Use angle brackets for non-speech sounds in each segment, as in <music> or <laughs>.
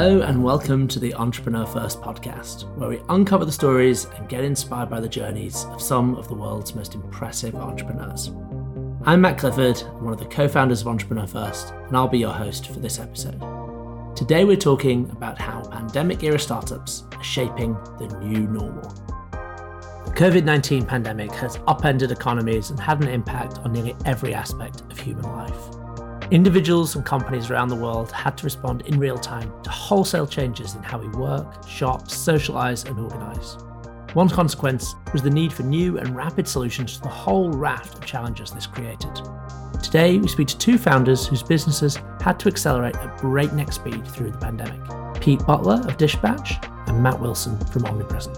Hello, and welcome to the Entrepreneur First podcast, where we uncover the stories and get inspired by the journeys of some of the world's most impressive entrepreneurs. I'm Matt Clifford, one of the co founders of Entrepreneur First, and I'll be your host for this episode. Today, we're talking about how pandemic era startups are shaping the new normal. The COVID 19 pandemic has upended economies and had an impact on nearly every aspect of human life. Individuals and companies around the world had to respond in real time to wholesale changes in how we work, shop, socialise, and organise. One consequence was the need for new and rapid solutions to the whole raft of challenges this created. Today, we speak to two founders whose businesses had to accelerate at breakneck speed through the pandemic Pete Butler of Dishpatch and Matt Wilson from Omnipresent.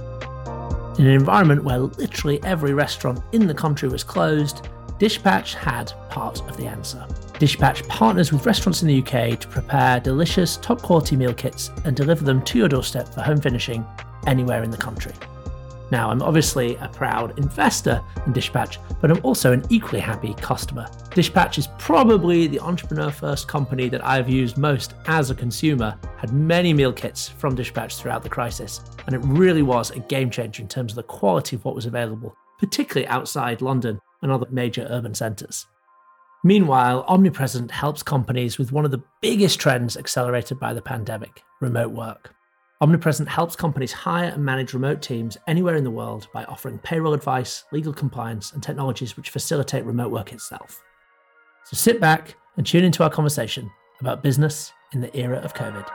In an environment where literally every restaurant in the country was closed, Dishpatch had part of the answer. Dishpatch partners with restaurants in the UK to prepare delicious, top quality meal kits and deliver them to your doorstep for home finishing anywhere in the country. Now, I'm obviously a proud investor in Dishpatch, but I'm also an equally happy customer. Dishpatch is probably the entrepreneur first company that I've used most as a consumer. Had many meal kits from Dishpatch throughout the crisis, and it really was a game changer in terms of the quality of what was available, particularly outside London and other major urban centres. Meanwhile, Omnipresent helps companies with one of the biggest trends accelerated by the pandemic remote work. Omnipresent helps companies hire and manage remote teams anywhere in the world by offering payroll advice, legal compliance, and technologies which facilitate remote work itself. So sit back and tune into our conversation about business in the era of COVID.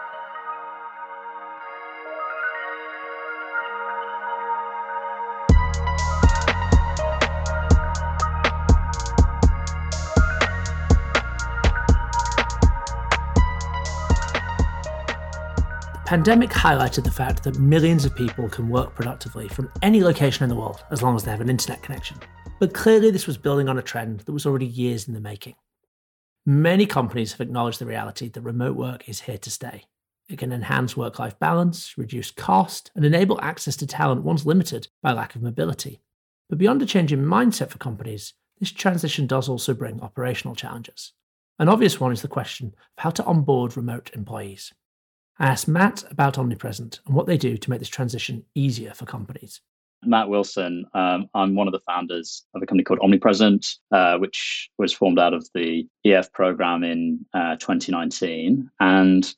Pandemic highlighted the fact that millions of people can work productively from any location in the world as long as they have an internet connection. But clearly, this was building on a trend that was already years in the making. Many companies have acknowledged the reality that remote work is here to stay. It can enhance work life balance, reduce cost, and enable access to talent once limited by lack of mobility. But beyond a change in mindset for companies, this transition does also bring operational challenges. An obvious one is the question of how to onboard remote employees. I asked Matt about Omnipresent and what they do to make this transition easier for companies. Matt Wilson. Um, I'm one of the founders of a company called Omnipresent, uh, which was formed out of the EF program in uh, 2019. And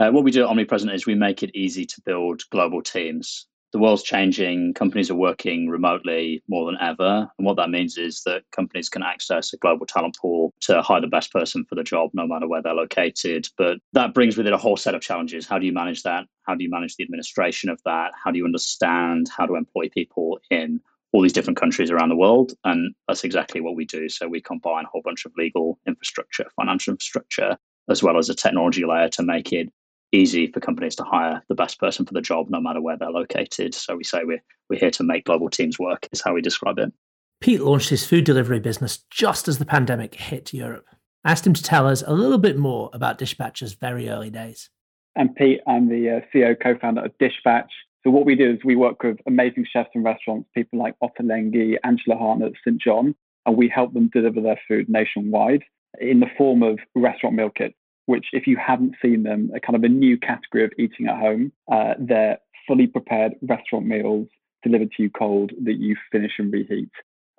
uh, what we do at Omnipresent is we make it easy to build global teams the world's changing. Companies are working remotely more than ever. And what that means is that companies can access a global talent pool to hire the best person for the job, no matter where they're located. But that brings with it a whole set of challenges. How do you manage that? How do you manage the administration of that? How do you understand how to employ people in all these different countries around the world? And that's exactly what we do. So we combine a whole bunch of legal infrastructure, financial infrastructure, as well as a technology layer to make it easy for companies to hire the best person for the job, no matter where they're located. So we say we're, we're here to make global teams work, is how we describe it. Pete launched his food delivery business just as the pandemic hit Europe. I asked him to tell us a little bit more about Dishpatch's very early days. I'm Pete. I'm the uh, CEO, co-founder of Dishpatch. So what we do is we work with amazing chefs and restaurants, people like Ottolenghi, Angela Hartnett at St. John, and we help them deliver their food nationwide in the form of restaurant meal kits which, if you haven't seen them, are kind of a new category of eating at home. Uh, they're fully prepared restaurant meals delivered to you cold that you finish and reheat.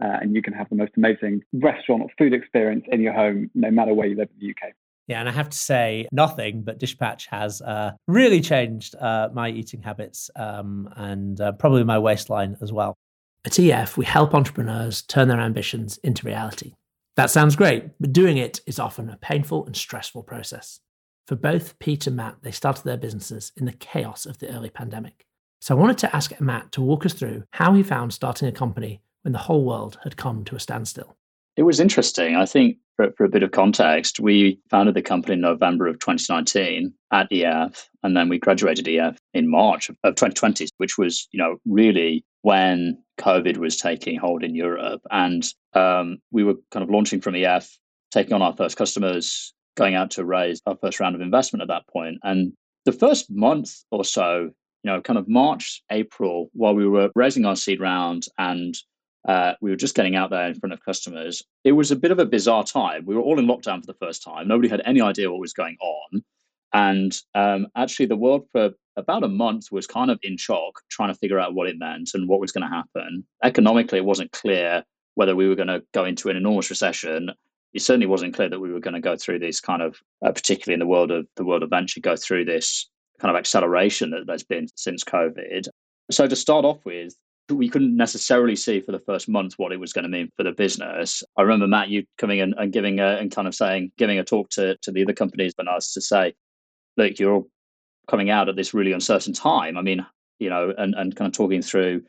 Uh, and you can have the most amazing restaurant food experience in your home, no matter where you live in the UK. Yeah, and I have to say, nothing but Dishpatch has uh, really changed uh, my eating habits um, and uh, probably my waistline as well. At EF, we help entrepreneurs turn their ambitions into reality. That sounds great, but doing it is often a painful and stressful process. For both Pete and Matt, they started their businesses in the chaos of the early pandemic. So I wanted to ask Matt to walk us through how he found starting a company when the whole world had come to a standstill. It was interesting. I think for, for a bit of context, we founded the company in November of 2019 at EF, and then we graduated EF in March of, of 2020, which was, you know, really when COVID was taking hold in Europe. And um, we were kind of launching from EF, taking on our first customers, going out to raise our first round of investment at that point. And the first month or so, you know, kind of March, April, while we were raising our seed round and uh, we were just getting out there in front of customers. It was a bit of a bizarre time. We were all in lockdown for the first time. Nobody had any idea what was going on. And um, actually, the world for about a month was kind of in shock, trying to figure out what it meant and what was going to happen. Economically, it wasn't clear whether we were going to go into an enormous recession. It certainly wasn't clear that we were going to go through this kind of, uh, particularly in the world of the world of venture, go through this kind of acceleration that there's been since COVID. So to start off with, we couldn't necessarily see for the first month what it was going to mean for the business. I remember Matt, you coming in and giving a, and kind of saying, giving a talk to to the other companies, but us to say, look, you're all coming out at this really uncertain time. I mean, you know, and and kind of talking through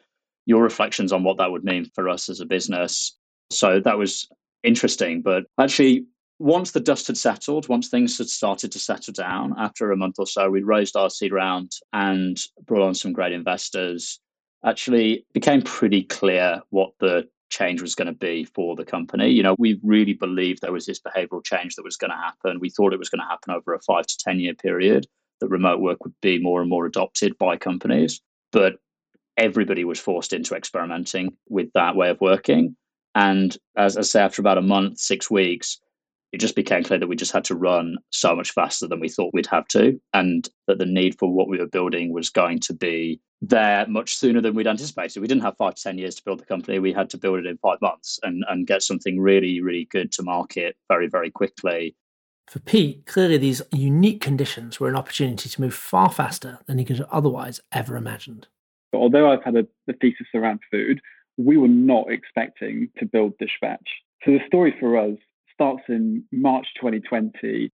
your reflections on what that would mean for us as a business. So that was interesting. But actually, once the dust had settled, once things had started to settle down after a month or so, we raised our seed round and brought on some great investors. Actually, became pretty clear what the change was going to be for the company. You know, we really believed there was this behavioral change that was going to happen. We thought it was going to happen over a five to 10 year period, that remote work would be more and more adopted by companies. But everybody was forced into experimenting with that way of working. And as I say, after about a month, six weeks, it just became clear that we just had to run so much faster than we thought we'd have to, and that the need for what we were building was going to be there much sooner than we'd anticipated. We didn't have five to 10 years to build the company. We had to build it in five months and, and get something really, really good to market very, very quickly. For Pete, clearly these unique conditions were an opportunity to move far faster than he could have otherwise ever imagined. Although I've had a, a thesis around food, we were not expecting to build Dishpatch. So the story for us starts in March 2020.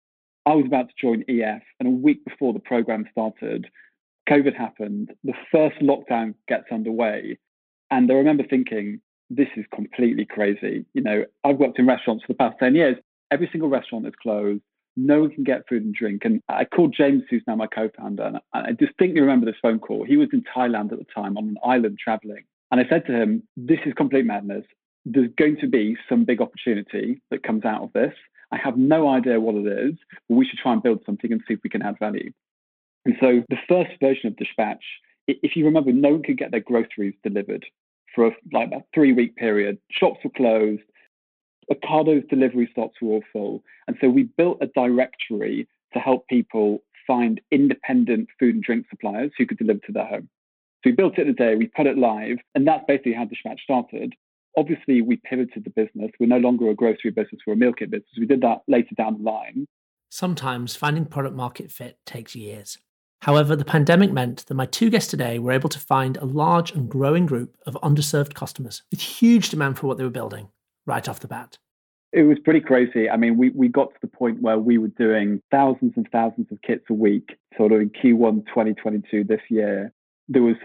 I was about to join EF, and a week before the program started, COVID happened. The first lockdown gets underway. And I remember thinking, this is completely crazy. You know, I've worked in restaurants for the past 10 years. Every single restaurant is closed. No one can get food and drink. And I called James, who's now my co founder, and I distinctly remember this phone call. He was in Thailand at the time on an island traveling. And I said to him, This is complete madness there's going to be some big opportunity that comes out of this. I have no idea what it is, but we should try and build something and see if we can add value. And so the first version of Dishpatch, if you remember, no one could get their groceries delivered for a, like a three week period. Shops were closed. Ocado's delivery slots were all full. And so we built a directory to help people find independent food and drink suppliers who could deliver to their home. So we built it in a day, we put it live, and that's basically how Dishpatch started. Obviously, we pivoted the business. We're no longer a grocery business, we're a meal kit business. We did that later down the line. Sometimes finding product market fit takes years. However, the pandemic meant that my two guests today were able to find a large and growing group of underserved customers with huge demand for what they were building right off the bat. It was pretty crazy. I mean, we, we got to the point where we were doing thousands and thousands of kits a week, sort of in Q1 2022 this year. There was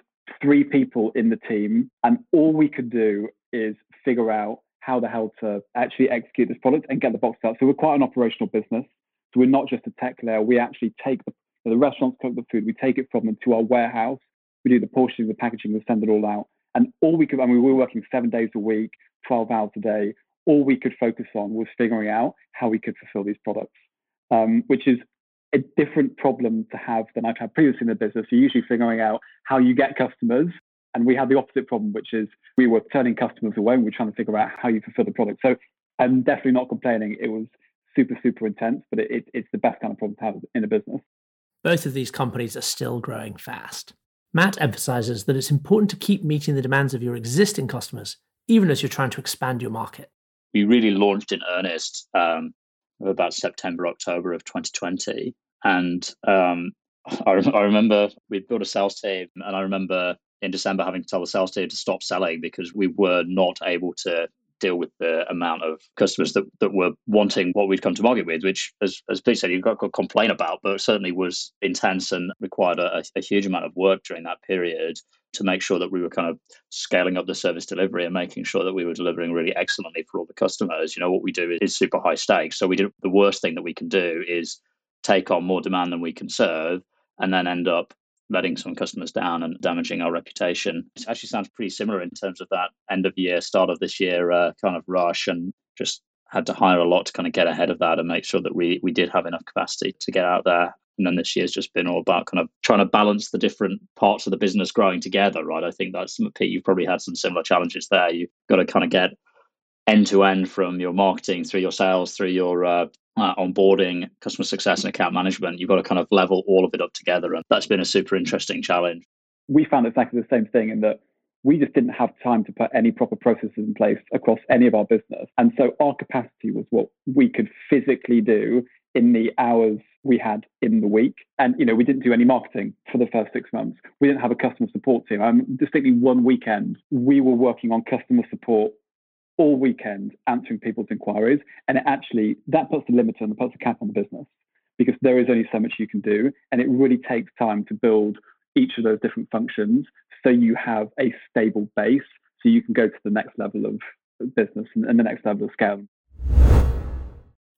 three people in the team, and all we could do is figure out how the hell to actually execute this product and get the box out. So we're quite an operational business. So we're not just a tech layer. We actually take the, the restaurants cook the food, we take it from them to our warehouse. We do the portioning, the packaging, we send it all out. And all we could, I mean, we were working seven days a week, 12 hours a day. All we could focus on was figuring out how we could fulfill these products, um, which is a different problem to have than I've had previously in the business. You're usually figuring out how you get customers and we had the opposite problem, which is we were turning customers away and we are trying to figure out how you fulfill the product. So I'm definitely not complaining. It was super, super intense, but it, it, it's the best kind of problem to have in a business. Both of these companies are still growing fast. Matt emphasizes that it's important to keep meeting the demands of your existing customers, even as you're trying to expand your market. We really launched in earnest um, about September, October of 2020. And um, I, I remember we built a sales team, and I remember in December having to tell the sales team to stop selling because we were not able to deal with the amount of customers that, that were wanting what we'd come to market with, which, as, as Pete said, you've got to complain about, but certainly was intense and required a, a huge amount of work during that period to make sure that we were kind of scaling up the service delivery and making sure that we were delivering really excellently for all the customers. You know, what we do is super high stakes. So we did the worst thing that we can do is take on more demand than we can serve and then end up letting some customers down and damaging our reputation. It actually sounds pretty similar in terms of that end of year, start of this year uh, kind of rush, and just had to hire a lot to kind of get ahead of that and make sure that we we did have enough capacity to get out there. And then this year's just been all about kind of trying to balance the different parts of the business growing together, right? I think that's Pete. You've probably had some similar challenges there. You've got to kind of get end to end from your marketing through your sales through your uh, uh, onboarding, customer success, and account management. You've got to kind of level all of it up together, and that's been a super interesting challenge. We found exactly the same thing in that we just didn't have time to put any proper processes in place across any of our business. And so our capacity was what we could physically do in the hours we had in the week. And, you know, we didn't do any marketing for the first six months. We didn't have a customer support team. Um, distinctly one weekend, we were working on customer support all weekend, answering people's inquiries. And it actually, that puts the limiter and puts a cap on the business because there is only so much you can do. And it really takes time to build each of those different functions so you have a stable base so you can go to the next level of business and, and the next level of scale.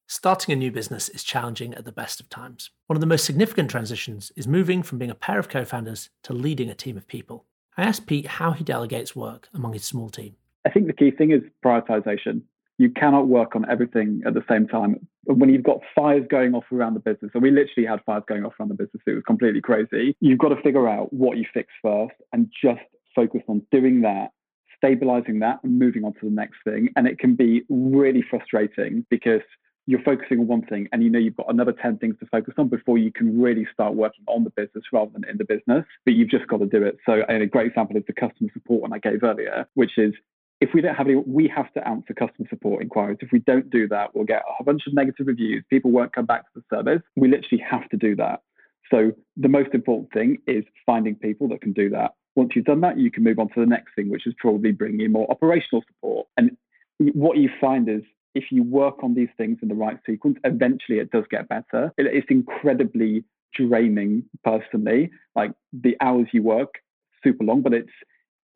Starting a new business is challenging at the best of times. One of the most significant transitions is moving from being a pair of co founders to leading a team of people. I asked Pete how he delegates work among his small team. I think the key thing is prioritization. You cannot work on everything at the same time. When you've got fires going off around the business, and we literally had fires going off around the business, it was completely crazy. You've got to figure out what you fix first and just focus on doing that, stabilizing that, and moving on to the next thing. And it can be really frustrating because you're focusing on one thing and you know you've got another 10 things to focus on before you can really start working on the business rather than in the business but you've just got to do it so a great example is the customer support one i gave earlier which is if we don't have any, we have to answer customer support inquiries. If we don't do that, we'll get a bunch of negative reviews. People won't come back to the service. We literally have to do that. So the most important thing is finding people that can do that. Once you've done that, you can move on to the next thing, which is probably bringing in more operational support. And what you find is if you work on these things in the right sequence, eventually it does get better. it's incredibly draining personally. Like the hours you work, super long, but it's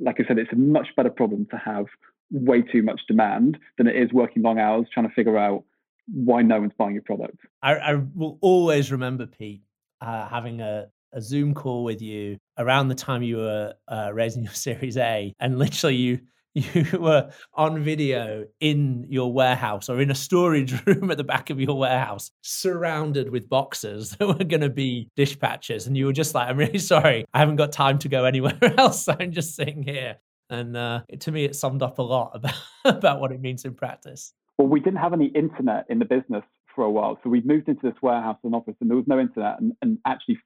like I said, it's a much better problem to have way too much demand than it is working long hours trying to figure out why no one's buying your product. I, I will always remember Pete uh, having a, a Zoom call with you around the time you were uh, raising your <laughs> Series A, and literally you you <laughs> were on video in your warehouse or in a storage <laughs> room at the back of your warehouse, surrounded with boxes <laughs> that were going to be dispatches. And you were just like, I'm really sorry. I haven't got time to go anywhere else. I'm just sitting here. And uh, to me, it summed up a lot about, about what it means in practice. Well, we didn't have any internet in the business for a while. So we moved into this warehouse and office, and there was no internet. And, and actually,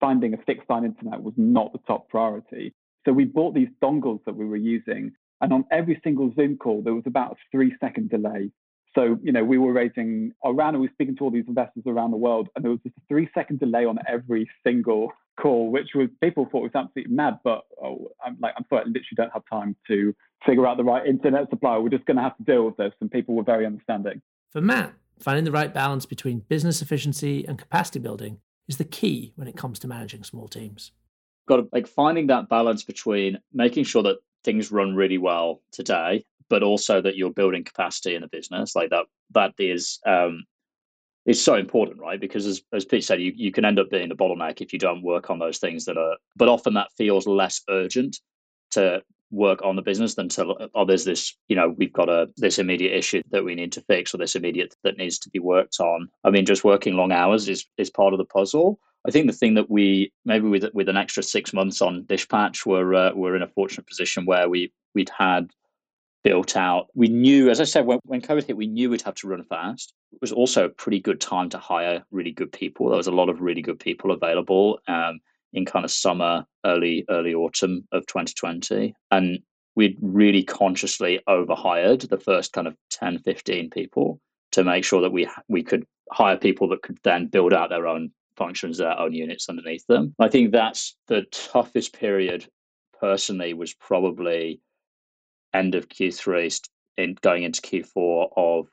finding a fixed line internet was not the top priority. So we bought these dongles that we were using and on every single Zoom call, there was about a three second delay. So, you know, we were raising around, and we were speaking to all these investors around the world, and there was just a three second delay on every single call, which was people thought was absolutely mad. But oh, I'm like, I'm sorry, I literally don't have time to figure out the right internet supplier. We're just going to have to deal with this. And people were very understanding. For Matt, finding the right balance between business efficiency and capacity building is the key when it comes to managing small teams. Got to, like finding that balance between making sure that things run really well today, but also that you're building capacity in the business. Like that, that is um, is so important, right? Because as, as Pete said, you, you can end up being a bottleneck if you don't work on those things that are. But often that feels less urgent to work on the business than to oh, there's this you know we've got a this immediate issue that we need to fix or this immediate that needs to be worked on. I mean, just working long hours is is part of the puzzle. I think the thing that we maybe with with an extra six months on Dishpatch, we're uh, we're in a fortunate position where we we'd had built out. We knew, as I said, when, when COVID hit, we knew we'd have to run fast. It was also a pretty good time to hire really good people. There was a lot of really good people available um, in kind of summer, early early autumn of 2020, and we'd really consciously overhired the first kind of 10, 15 people to make sure that we we could hire people that could then build out their own functions, their own units underneath them. I think that's the toughest period personally was probably end of Q3 in going into Q4 of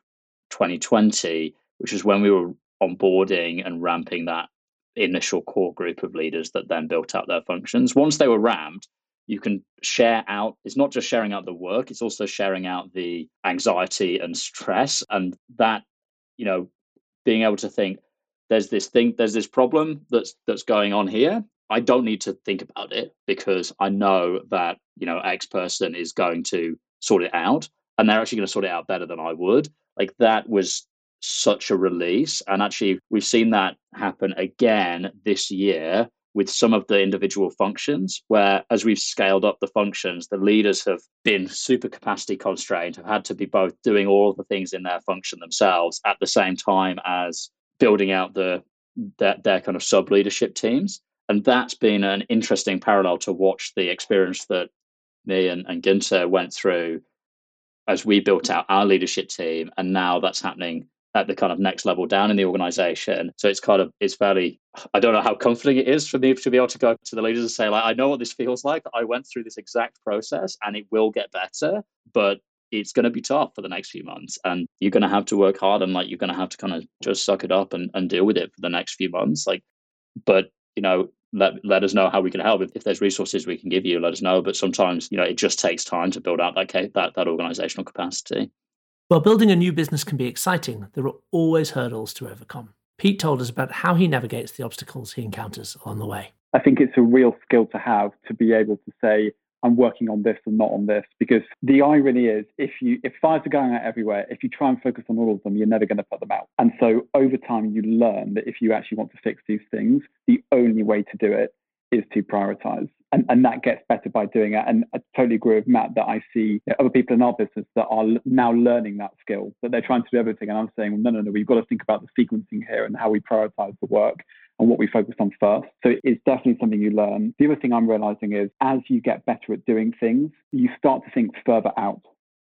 2020, which is when we were onboarding and ramping that initial core group of leaders that then built out their functions. Once they were ramped, you can share out it's not just sharing out the work it's also sharing out the anxiety and stress and that you know being able to think there's this thing, there's this problem that's that's going on here. I don't need to think about it because I know that you know X person is going to sort it out, and they're actually going to sort it out better than I would. Like that was such a release, and actually we've seen that happen again this year with some of the individual functions where as we've scaled up the functions the leaders have been super capacity constrained have had to be both doing all of the things in their function themselves at the same time as building out the their, their kind of sub leadership teams and that's been an interesting parallel to watch the experience that me and, and Gunter went through as we built out our leadership team and now that's happening at the kind of next level down in the organization. So it's kind of it's fairly I don't know how comforting it is for me to be able to go to the leaders and say like I know what this feels like. I went through this exact process and it will get better, but it's going to be tough for the next few months and you're going to have to work hard and like you're going to have to kind of just suck it up and, and deal with it for the next few months like but you know let let us know how we can help if, if there's resources we can give you let us know but sometimes you know it just takes time to build out that that that organizational capacity while building a new business can be exciting, there are always hurdles to overcome. Pete told us about how he navigates the obstacles he encounters along the way. I think it's a real skill to have to be able to say, I'm working on this and not on this. Because the irony is if you if fires are going out everywhere, if you try and focus on all of them, you're never going to put them out. And so over time you learn that if you actually want to fix these things, the only way to do it is to prioritize and, and that gets better by doing it. And I totally agree with Matt that I see other people in our business that are now learning that skill, that they're trying to do everything. And I'm saying, well, no, no, no, we've got to think about the sequencing here and how we prioritize the work and what we focused on first. So it's definitely something you learn. The other thing I'm realizing is as you get better at doing things, you start to think further out.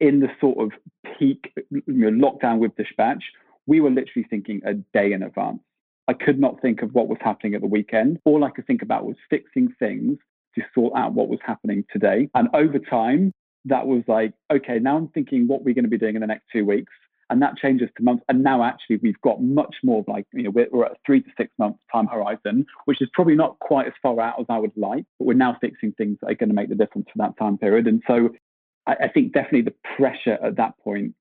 In the sort of peak you know, lockdown with Dishpatch, we were literally thinking a day in advance. I could not think of what was happening at the weekend. All I could think about was fixing things to sort out what was happening today. And over time, that was like, okay, now I'm thinking what we're going to be doing in the next two weeks. And that changes to months. And now actually we've got much more like, you know, we're, we're at a three to six months time horizon, which is probably not quite as far out as I would like, but we're now fixing things that are going to make the difference for that time period. And so I, I think definitely the pressure at that point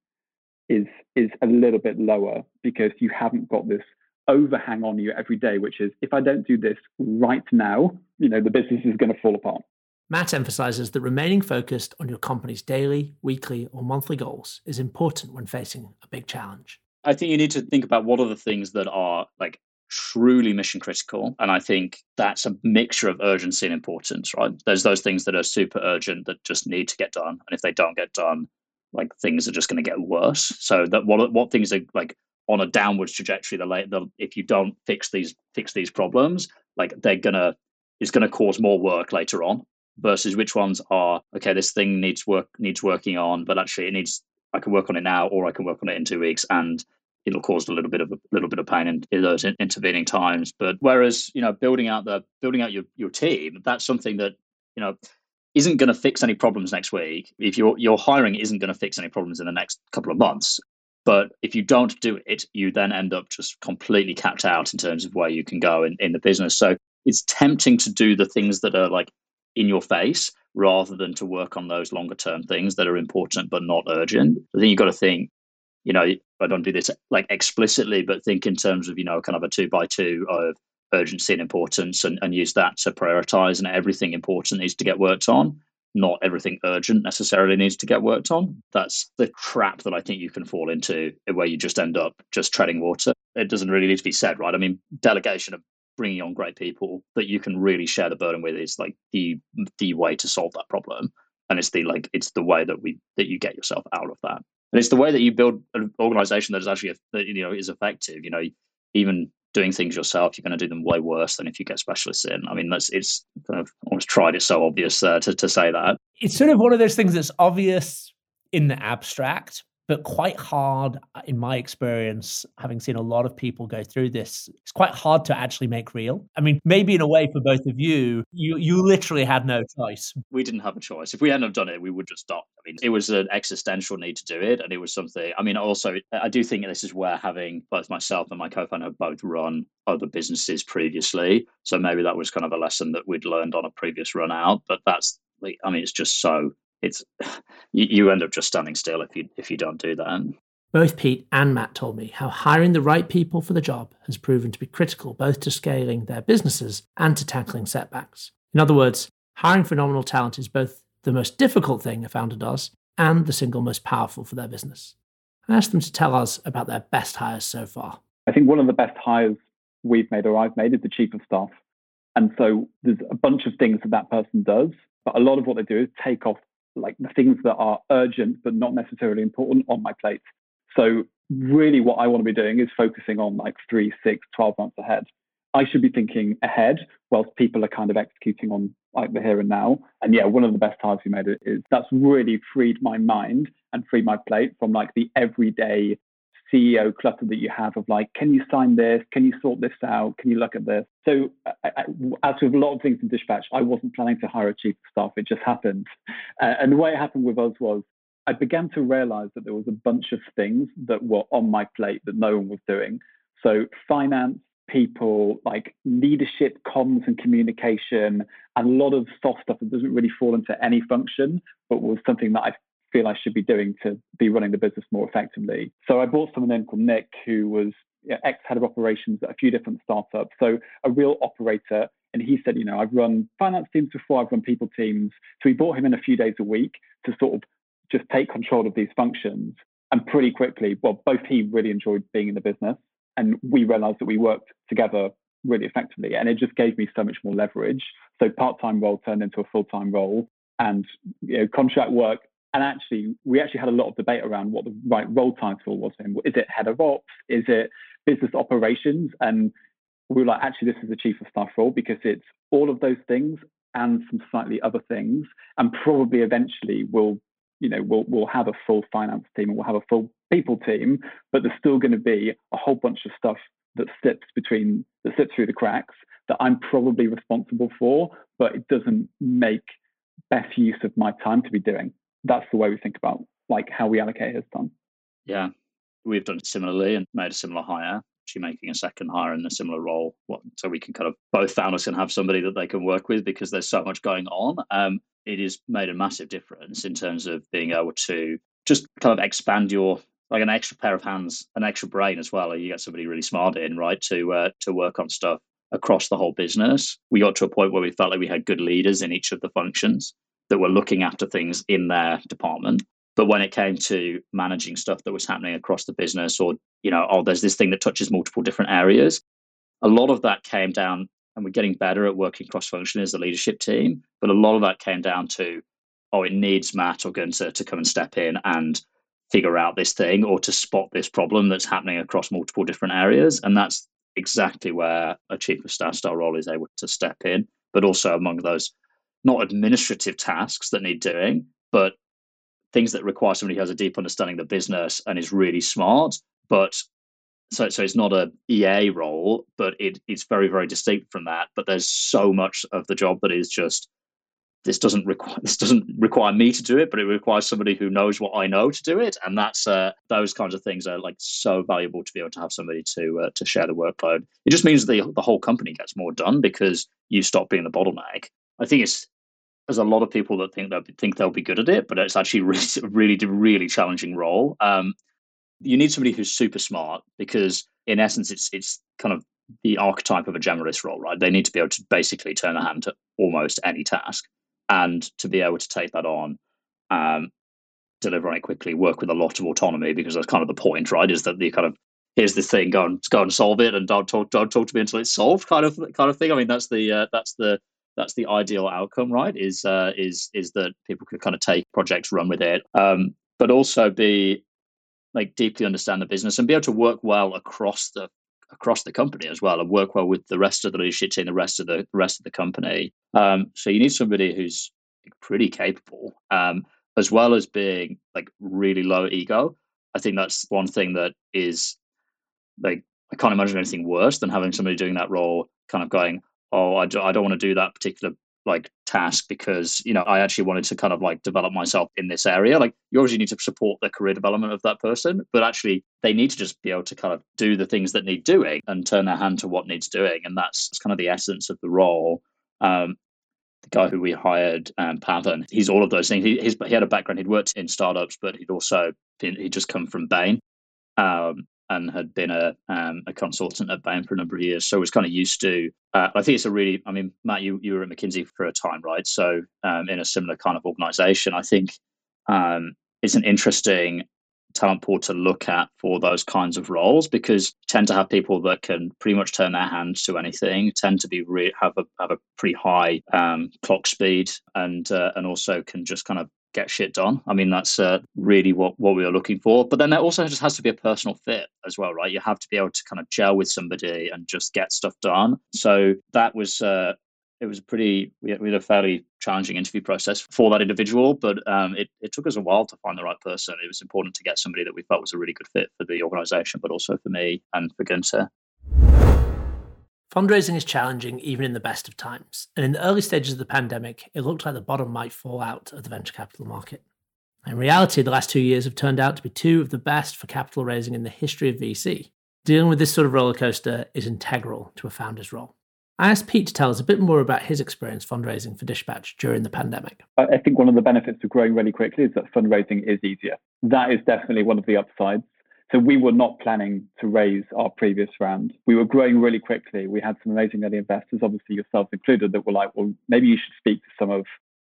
is is a little bit lower because you haven't got this overhang on you every day, which is if I don't do this right now, you know, the business is going to fall apart. Matt emphasizes that remaining focused on your company's daily, weekly, or monthly goals is important when facing a big challenge. I think you need to think about what are the things that are like truly mission critical. And I think that's a mixture of urgency and importance, right? There's those things that are super urgent that just need to get done. And if they don't get done, like things are just going to get worse. So that what what things are like on a downwards trajectory. The, the if you don't fix these fix these problems, like they're gonna it's gonna cause more work later on. Versus which ones are okay. This thing needs work needs working on, but actually it needs I can work on it now, or I can work on it in two weeks, and it'll cause a little bit of a little bit of pain in, in those intervening times. But whereas you know building out the building out your your team, that's something that you know isn't going to fix any problems next week. If your your hiring isn't going to fix any problems in the next couple of months, but if you don't do it, you then end up just completely capped out in terms of where you can go in, in the business. So it's tempting to do the things that are like in your face rather than to work on those longer term things that are important but not urgent. I think you've got to think, you know, I don't do this like explicitly, but think in terms of, you know, kind of a two by two of urgency and importance and, and use that to prioritize and everything important needs to get worked on not everything urgent necessarily needs to get worked on. That's the trap that I think you can fall into where you just end up just treading water. It doesn't really need to be said, right? I mean, delegation of bringing on great people that you can really share the burden with is like the the way to solve that problem. And it's the like it's the way that we that you get yourself out of that. And it's the way that you build an organization that is actually that you know is effective. You know, even doing things yourself, you're going to do them way worse than if you get specialists in. I mean, that's it's kind of almost tried. It's so obvious uh, to to say that. It's sort of one of those things that's obvious in the abstract, but quite hard uh, in my experience having seen a lot of people go through this it's quite hard to actually make real. I mean maybe in a way for both of you you you literally had no choice. We didn't have a choice. If we hadn't have done it we would just stop i mean it was an existential need to do it and it was something i mean also i do think this is where having both myself and my co-founder both run other businesses previously. So maybe that was kind of a lesson that we'd learned on a previous run out but that's i mean it's just so it's <sighs> you, you end up just standing still if you if you don't do that. Both Pete and Matt told me how hiring the right people for the job has proven to be critical both to scaling their businesses and to tackling setbacks. In other words, hiring phenomenal talent is both the most difficult thing a founder does and the single most powerful for their business. I asked them to tell us about their best hires so far. I think one of the best hires we've made or I've made is the chief of staff. And so there's a bunch of things that that person does, but a lot of what they do is take off like the things that are urgent but not necessarily important on my plate. So really what I want to be doing is focusing on like three, six, 12 months ahead. I should be thinking ahead whilst people are kind of executing on like the here and now. And yeah, one of the best hires we made is that's really freed my mind and freed my plate from like the everyday CEO clutter that you have of like, can you sign this? Can you sort this out? Can you look at this? So, I, I, as with a lot of things in Dishpatch, I wasn't planning to hire a chief of staff. It just happened. Uh, and the way it happened with us was I began to realize that there was a bunch of things that were on my plate that no one was doing. So, finance, people, like leadership, comms, and communication, and a lot of soft stuff that doesn't really fall into any function, but was something that I feel I should be doing to be running the business more effectively. So I brought someone in called Nick, who was ex head of operations at a few different startups. So a real operator. And he said, you know, I've run finance teams before, I've run people teams. So we brought him in a few days a week to sort of just take control of these functions. And pretty quickly, well, both he really enjoyed being in the business, and we realized that we worked together really effectively. And it just gave me so much more leverage. So part time role turned into a full time role. And you know, contract work and actually, we actually had a lot of debate around what the right role title was for him. Is it head of ops? Is it business operations? And we were like, actually, this is the chief of staff role because it's all of those things and some slightly other things. And probably eventually we'll, you know, we'll, we'll have a full finance team and we'll have a full people team, but there's still going to be a whole bunch of stuff that slips between, that slips through the cracks that I'm probably responsible for, but it doesn't make best use of my time to be doing that's the way we think about like how we allocate his time. Yeah, we've done it similarly and made a similar hire. Actually, making a second hire in a similar role, what, so we can kind of both founders can have somebody that they can work with because there's so much going on. Um, it has made a massive difference in terms of being able to just kind of expand your like an extra pair of hands, an extra brain as well. You get somebody really smart in, right, to uh, to work on stuff across the whole business. We got to a point where we felt like we had good leaders in each of the functions that were looking after things in their department. But when it came to managing stuff that was happening across the business, or, you know, oh, there's this thing that touches multiple different areas, a lot of that came down, and we're getting better at working cross functionally as a leadership team. But a lot of that came down to, oh, it needs Matt or Gunter to come and step in and figure out this thing or to spot this problem that's happening across multiple different areas. And that's exactly where a chief of staff style role is able to step in. But also among those not administrative tasks that need doing, but things that require somebody who has a deep understanding of the business and is really smart. But so so it's not a EA role, but it, it's very very distinct from that. But there's so much of the job that is just this doesn't require <laughs> this doesn't require me to do it, but it requires somebody who knows what I know to do it, and that's uh, those kinds of things are like so valuable to be able to have somebody to uh, to share the workload. It just means the the whole company gets more done because you stop being the bottleneck. I think it's there's a lot of people that think they'll think they'll be good at it, but it's actually really, <laughs> really, really challenging role. Um, you need somebody who's super smart because, in essence, it's it's kind of the archetype of a generalist role, right? They need to be able to basically turn a hand to almost any task, and to be able to take that on, um, deliver on it quickly, work with a lot of autonomy because that's kind of the point, right? Is that the kind of here's this thing, go and go and solve it, and don't talk don't talk to me until it's solved, kind of kind of thing. I mean, that's the uh, that's the that's the ideal outcome, right? Is uh, is is that people could kind of take projects, run with it, um, but also be like deeply understand the business and be able to work well across the across the company as well, and work well with the rest of the leadership team, the rest of the, rest of the company. Um, so you need somebody who's pretty capable, um, as well as being like really low ego. I think that's one thing that is like I can't imagine anything worse than having somebody doing that role, kind of going, oh, I, do, I don't want to do that particular like task because you know I actually wanted to kind of like develop myself in this area. Like you obviously need to support the career development of that person, but actually they need to just be able to kind of do the things that need doing and turn their hand to what needs doing, and that's, kind of the essence of the role. Um, the guy who we hired, um, Pavan, he's all of those things. He, he had a background; he'd worked in startups, but he'd also been he'd just come from Bain. Um, and had been a um, a consultant at Bain for a number of years, so was kind of used to. Uh, I think it's a really. I mean, Matt, you you were at McKinsey for a time, right? So um, in a similar kind of organisation, I think um, it's an interesting talent pool to look at for those kinds of roles because tend to have people that can pretty much turn their hands to anything, tend to be re- have a have a pretty high um, clock speed, and uh, and also can just kind of get shit done. I mean, that's uh, really what, what we were looking for. But then there also just has to be a personal fit as well, right? You have to be able to kind of gel with somebody and just get stuff done. So that was uh, it was pretty we had, a fairly challenging interview process for that individual but um, it, it took us a while to find the right person it was important to get somebody that we felt was a really good fit for the organization but also for me and for Gunter Fundraising is challenging even in the best of times, and in the early stages of the pandemic, it looked like the bottom might fall out of the venture capital market. In reality, the last two years have turned out to be two of the best for capital raising in the history of VC. Dealing with this sort of roller coaster is integral to a founder's role. I asked Pete to tell us a bit more about his experience fundraising for Dishpatch during the pandemic. I think one of the benefits of growing really quickly is that fundraising is easier. That is definitely one of the upsides. So we were not planning to raise our previous round. We were growing really quickly. We had some amazing early investors, obviously yourselves included, that were like, well, maybe you should speak to some of,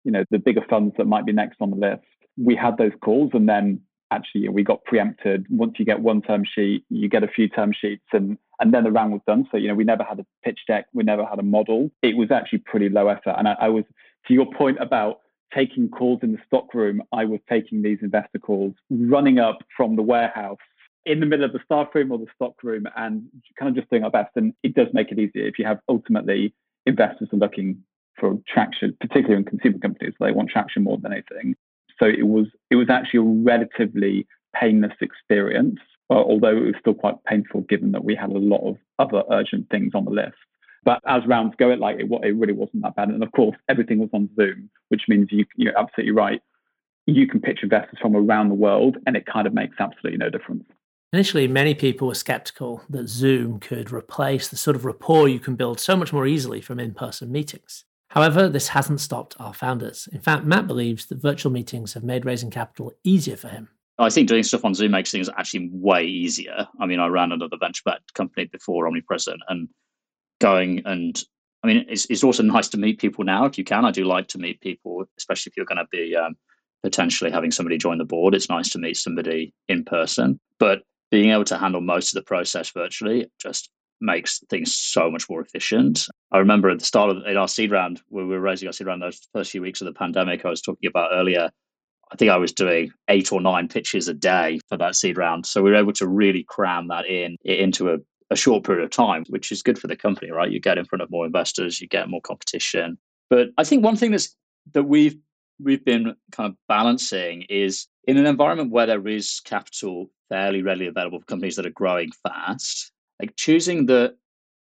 you know, the bigger funds that might be next on the list. We had those calls and then actually we got preempted. Once you get one term sheet, you get a few term sheets and and then the round was done. So, you know, we never had a pitch deck, we never had a model. It was actually pretty low effort. And I, I was, to your point about taking calls in the stock room, I was taking these investor calls, running up from the warehouse in the middle of the staff room or the stock room and kind of just doing our best. And it does make it easier if you have ultimately investors are looking for traction, particularly in consumer companies, they want traction more than anything. So it was it was actually a relatively painless experience uh, although it was still quite painful given that we had a lot of other urgent things on the list. But as rounds go, it like it, it really wasn't that bad. And of course, everything was on Zoom, which means you, you're absolutely right. You can pitch investors from around the world, and it kind of makes absolutely no difference. Initially, many people were skeptical that Zoom could replace the sort of rapport you can build so much more easily from in person meetings. However, this hasn't stopped our founders. In fact, Matt believes that virtual meetings have made raising capital easier for him I think doing stuff on Zoom makes things actually way easier. I mean, I ran another venture backed company before Omnipresent and going and I mean, it's, it's also nice to meet people now if you can. I do like to meet people, especially if you're going to be um, potentially having somebody join the board. It's nice to meet somebody in person. But being able to handle most of the process virtually just makes things so much more efficient. I remember at the start of in our seed round, when we were raising our seed round, those first few weeks of the pandemic, I was talking about earlier. I think I was doing eight or nine pitches a day for that seed round. So we were able to really cram that in into a, a short period of time, which is good for the company, right? You get in front of more investors, you get more competition. But I think one thing that's that we've we've been kind of balancing is in an environment where there is capital fairly readily available for companies that are growing fast, like choosing the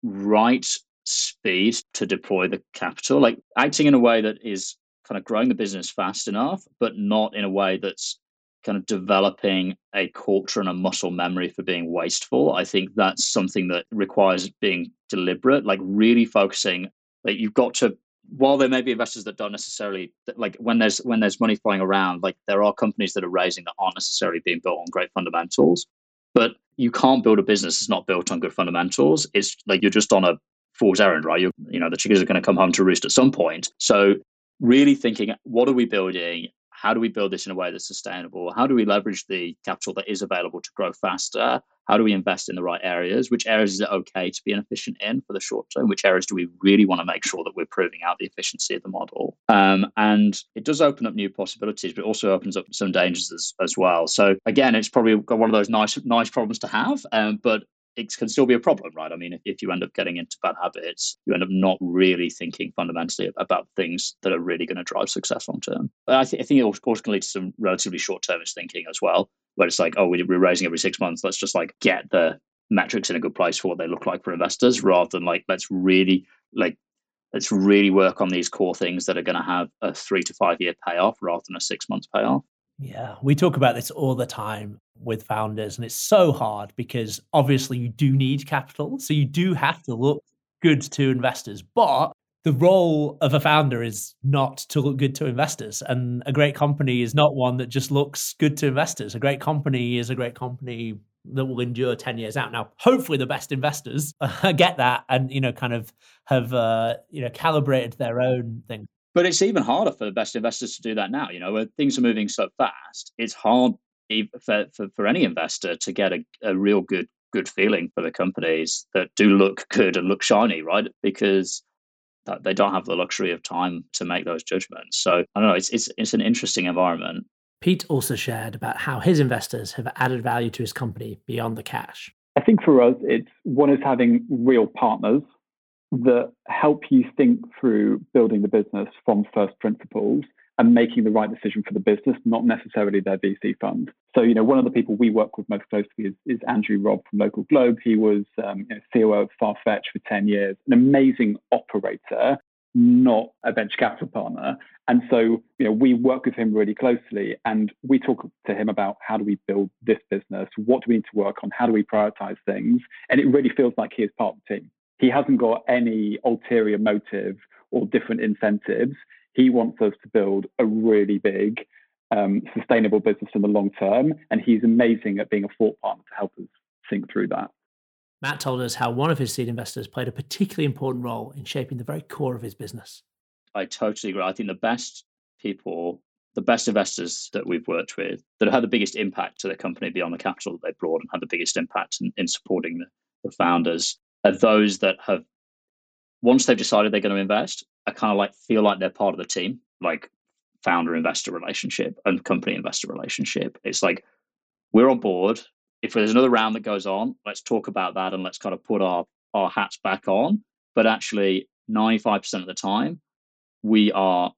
right speed to deploy the capital, like acting in a way that is kind of growing the business fast enough, but not in a way that's kind of developing a culture and a muscle memory for being wasteful. I think that's something that requires being deliberate, like really focusing. Like you've got to, while there may be investors that don't necessarily like when there's when there's money flying around, like there are companies that are raising that aren't necessarily being built on great fundamentals. But you can't build a business that's not built on good fundamentals. It's like you're just on a fool's errand, right? You you know the chickens are going to come home to roost at some point. So really thinking what are we building how do we build this in a way that's sustainable? How do we leverage the capital that is available to grow faster? How do we invest in the right areas? Which areas is it okay to be inefficient in for the short term? Which areas do we really want to make sure that we're proving out the efficiency of the model? Um, and it does open up new possibilities but also opens up some dangers as, as well. So again it's probably one of those nice nice problems to have um, but it can still be a problem, right? I mean, if, you end up getting into bad habits, you end up not really thinking fundamentally about things that are really going to drive success long term. I, th- I think it also can lead to some relatively short termist thinking as well, where it's like, oh, we're raising every six months. Let's just like get the metrics in a good place for what they look like for investors, rather than like let's really like let's really work on these core things that are going to have a three to five year payoff rather than a six month payoff. Yeah, we talk about this all the time with founders, and it's so hard because obviously you do need capital. So you do have to look good to investors. But the role of a founder is not to look good to investors. And a great company is not one that just looks good to investors. A great company is a great company that will endure 10 years out. Now, hopefully the best investors <laughs> get that and, you know, kind of have, uh, you know, calibrated their own thing. But it's even harder for the best investors to do that now. You know, where things are moving so fast, it's hard for, for, for any investor to get a, a real good good feeling for the companies that do look good and look shiny, right? Because they don't have the luxury of time to make those judgments. So I don't know. It's it's it's an interesting environment. Pete also shared about how his investors have added value to his company beyond the cash. I think for us, it's one is having real partners that help you think through building the business from first principles and making the right decision for the business, not necessarily their VC fund. So, you know, one of the people we work with most closely is, is Andrew Robb from LocalGlobe. He was um, you know, COO of Farfetch for 10 years, an amazing operator, not a venture capital partner. And so, you know, we work with him really closely and we talk to him about how do we build this business? What do we need to work on? How do we prioritize things? And it really feels like he is part of the team. He hasn't got any ulterior motive or different incentives he wants us to build a really big, um, sustainable business in the long term. And he's amazing at being a thought partner to help us think through that. Matt told us how one of his seed investors played a particularly important role in shaping the very core of his business. I totally agree. I think the best people, the best investors that we've worked with that have had the biggest impact to the company beyond the capital that they brought and had the biggest impact in, in supporting the, the founders are those that have, once they've decided they're going to invest, I kind of like feel like they're part of the team, like founder investor relationship and company investor relationship. It's like we're on board. If there's another round that goes on, let's talk about that and let's kind of put our our hats back on. But actually, 95% of the time, we are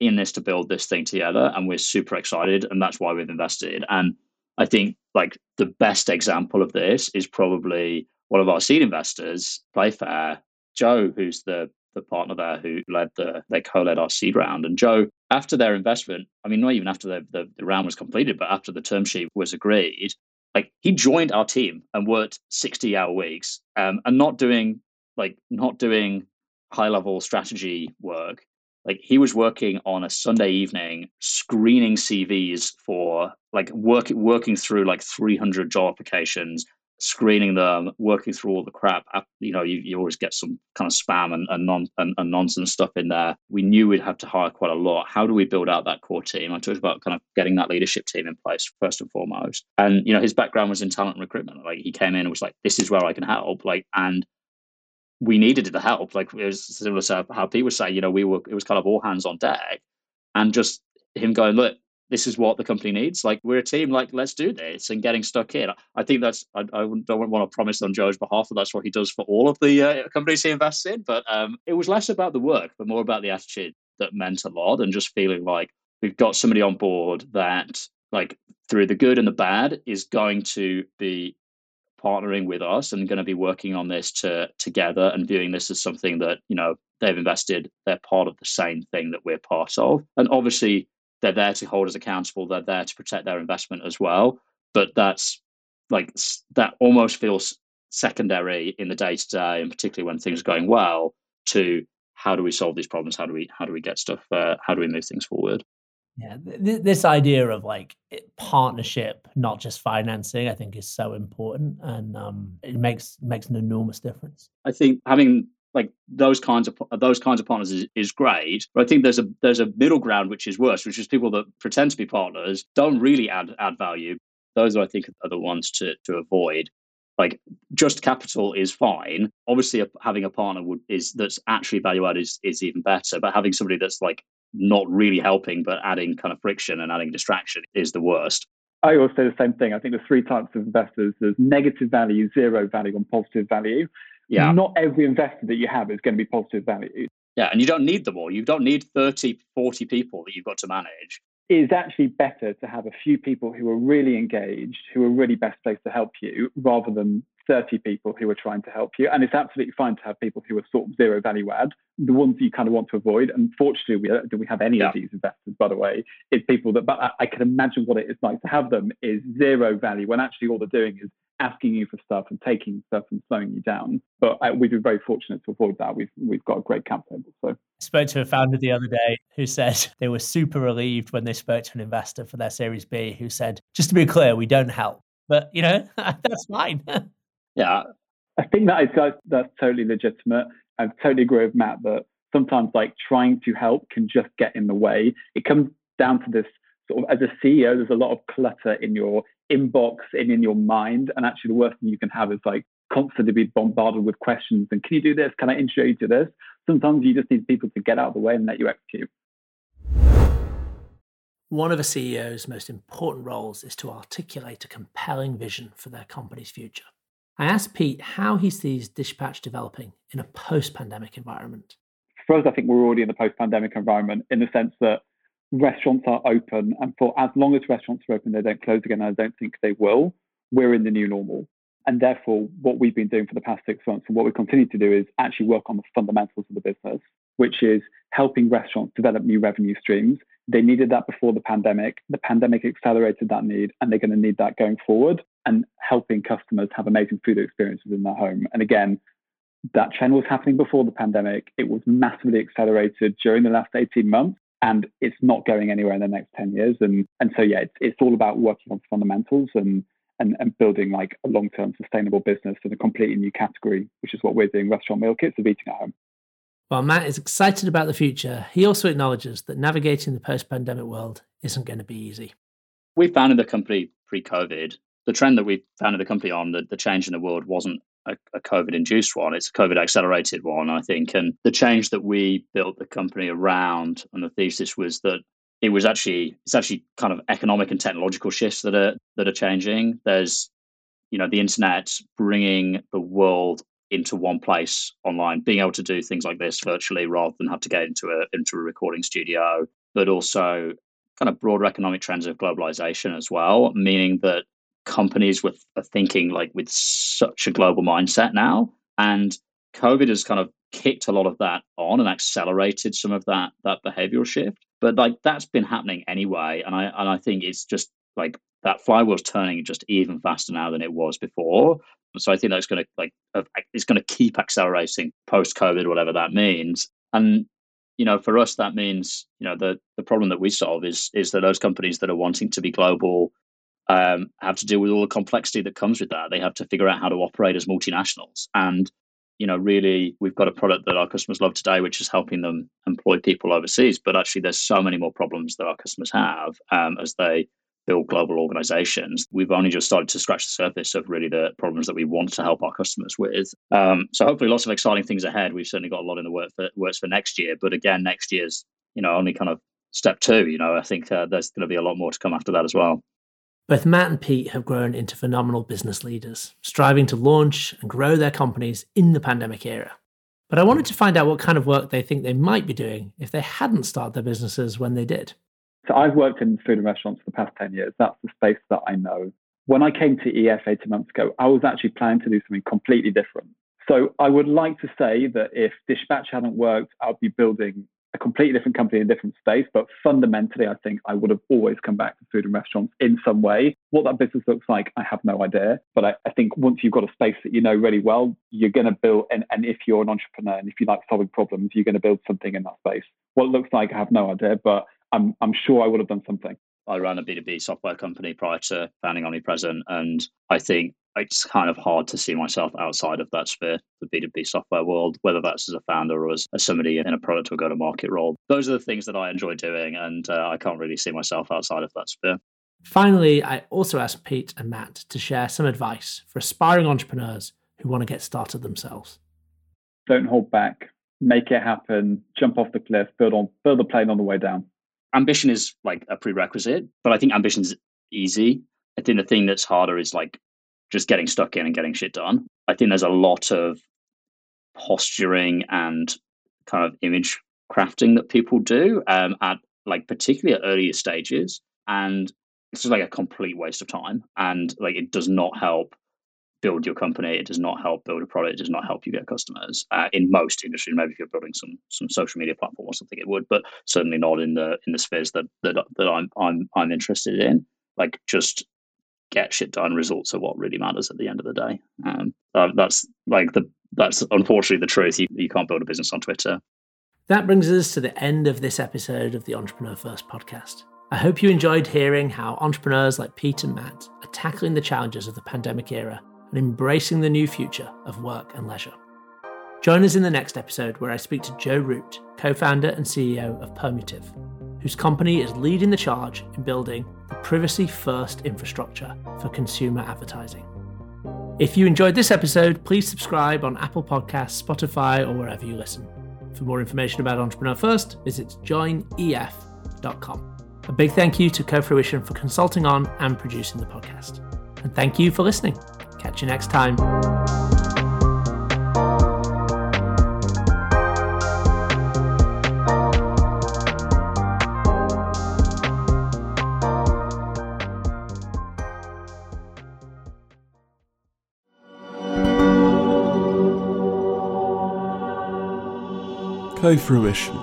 in this to build this thing together and we're super excited and that's why we've invested. And I think like the best example of this is probably one of our seed investors, Playfair, Joe, who's the the partner there who led the they co-led our seed round. And Joe, after their investment, I mean, not even after the, the, the round was completed, but after the term sheet was agreed, like he joined our team and worked 60 hour weeks um, and not doing like not doing high level strategy work like he was working on a sunday evening screening cvs for like work, working through like 300 job applications screening them, working through all the crap. Uh, you know, you, you always get some kind of spam and, and, non, and, and nonsense stuff in there. We knew we'd have to hire quite a lot. How do we build out that core team? I talked about kind of getting that leadership team in place first and foremost. And, you know, his background was in talent recruitment. Like he came in and was like, this is where I can help. Like, and we needed the help. Like it was similar to how Pete was saying, you know, we were, it was kind of all hands on deck and just him going, look, this is what the company needs. Like we're a team. Like let's do this and getting stuck in. I think that's. I, I don't want to promise on Joe's behalf that that's what he does for all of the uh, companies he invests in. But um, it was less about the work, but more about the attitude that meant a lot, and just feeling like we've got somebody on board that, like through the good and the bad, is going to be partnering with us and going to be working on this to together and viewing this as something that you know they've invested they're part of the same thing that we're part of and obviously they're there to hold us accountable. They're there to protect their investment as well. But that's like that almost feels secondary in the day to day, and particularly when things are going well. To how do we solve these problems? How do we how do we get stuff? Uh, how do we move things forward? Yeah, th- this idea of like partnership, not just financing, I think is so important, and um, it makes makes an enormous difference. I think having like those kinds of those kinds of partners is, is great but i think there's a there's a middle ground which is worse which is people that pretend to be partners don't really add add value those i think are the ones to to avoid like just capital is fine obviously a, having a partner would is that's actually value added is, is even better but having somebody that's like not really helping but adding kind of friction and adding distraction is the worst I always say the same thing. I think there's three types of investors. There's negative value, zero value, and positive value yeah. not every investor that you have is going to be positive value. Yeah, and you don't need them all. You don't need 30, 40 people that you've got to manage. It is actually better to have a few people who are really engaged, who are really best placed to help you, rather than 30 people who are trying to help you. And it's absolutely fine to have people who are sort of zero value add, the ones you kind of want to avoid. Unfortunately, we don't we have any yeah. of these investors, by the way. It's people that, but I can imagine what it is like to have them is zero value when actually all they're doing is asking you for stuff and taking stuff and slowing you down. But I, we've been very fortunate to avoid that. We've we've got a great cap table. So I spoke to a founder the other day who said <laughs> they were super relieved when they spoke to an investor for their Series B, who said, "Just to be clear, we don't help." But you know, <laughs> that's fine. yeah, I think that is that's totally legitimate. I totally agree with Matt that sometimes like trying to help can just get in the way. It comes down to this sort of as a CEO, there's a lot of clutter in your inbox and in your mind. And actually, the worst thing you can have is like constantly be bombarded with questions and can you do this? Can I intro you to this? Sometimes you just need people to get out of the way and let you execute. One of a CEO's most important roles is to articulate a compelling vision for their company's future. I asked Pete how he sees Dishpatch developing in a post pandemic environment. For us, I think we're already in the post pandemic environment in the sense that restaurants are open, and for as long as restaurants are open, they don't close again. I don't think they will. We're in the new normal. And therefore, what we've been doing for the past six months and what we continue to do is actually work on the fundamentals of the business, which is helping restaurants develop new revenue streams. They needed that before the pandemic. The pandemic accelerated that need, and they're going to need that going forward and helping customers have amazing food experiences in their home. And again, that trend was happening before the pandemic. It was massively accelerated during the last 18 months and it's not going anywhere in the next 10 years. And, and so, yeah, it's, it's all about working on fundamentals and, and, and building like a long-term sustainable business in a completely new category, which is what we're doing, restaurant meal kits of eating at home. While Matt is excited about the future, he also acknowledges that navigating the post-pandemic world isn't going to be easy. We founded the company pre-COVID. The trend that we founded the company on, the, the change in the world wasn't a, a COVID induced one. It's a COVID accelerated one, I think. And the change that we built the company around and the thesis was that it was actually it's actually kind of economic and technological shifts that are that are changing. There's you know the internet bringing the world into one place online, being able to do things like this virtually rather than have to get into a into a recording studio, but also kind of broader economic trends of globalization as well, meaning that companies with are thinking like with such a global mindset now. And COVID has kind of kicked a lot of that on and accelerated some of that that behavioral shift. But like that's been happening anyway. And I and I think it's just like that flywheel's turning just even faster now than it was before. So I think that's going to like it's going to keep accelerating post COVID, whatever that means. And you know, for us, that means you know the the problem that we solve is is that those companies that are wanting to be global um, have to deal with all the complexity that comes with that. They have to figure out how to operate as multinationals. And, you know, really, we've got a product that our customers love today, which is helping them employ people overseas. But actually, there's so many more problems that our customers have um, as they build global organizations. We've only just started to scratch the surface of really the problems that we want to help our customers with. Um, so hopefully, lots of exciting things ahead. We've certainly got a lot in the work for, works for next year. But again, next year's, you know, only kind of step two. You know, I think uh, there's going to be a lot more to come after that as well. Both Matt and Pete have grown into phenomenal business leaders, striving to launch and grow their companies in the pandemic era. But I wanted to find out what kind of work they think they might be doing if they hadn't started their businesses when they did. So I've worked in food and restaurants for the past 10 years. That's the space that I know. When I came to EF 18 months ago, I was actually planning to do something completely different. So I would like to say that if Dishpatch hadn't worked, I'd be building a completely different company in a different space. But fundamentally, I think I would have always come back to food and restaurants in some way. What that business looks like, I have no idea. But I, I think once you've got a space that you know really well, you're going to build, and, and if you're an entrepreneur and if you like solving problems, you're going to build something in that space. What it looks like, I have no idea, but I'm, I'm sure I would have done something. I ran a B2B software company prior to founding Omnipresent. And I think it's kind of hard to see myself outside of that sphere, the B2B software world, whether that's as a founder or as, as somebody in a product or go to market role. Those are the things that I enjoy doing. And uh, I can't really see myself outside of that sphere. Finally, I also asked Pete and Matt to share some advice for aspiring entrepreneurs who want to get started themselves. Don't hold back, make it happen, jump off the cliff, build on build a plane on the way down ambition is like a prerequisite, but I think ambition's easy. I think the thing that's harder is like just getting stuck in and getting shit done. I think there's a lot of posturing and kind of image crafting that people do um, at like particularly at earlier stages, and it's just like a complete waste of time. And like it does not help build your company. It does not help build a product. It does not help you get customers. Uh, in most industries, maybe if you're building some some social media platform or something, it would, but certainly not in the in the spheres that that that I'm I'm I'm interested in. Like just get shit done. Results are what really matters at the end of the day. Um, uh, that's like the that's unfortunately the truth. You you can't build a business on Twitter. That brings us to the end of this episode of the Entrepreneur First podcast. I hope you enjoyed hearing how entrepreneurs like Pete and Matt are tackling the challenges of the pandemic era and embracing the new future of work and leisure. Join us in the next episode where I speak to Joe Root, co founder and CEO of Permutive, whose company is leading the charge in building the privacy first infrastructure for consumer advertising. If you enjoyed this episode, please subscribe on Apple Podcasts, Spotify, or wherever you listen. For more information about Entrepreneur First, visit joinef.com. A big thank you to CoFruition for consulting on and producing the podcast. And thank you for listening. Catch you next time. Co-fruition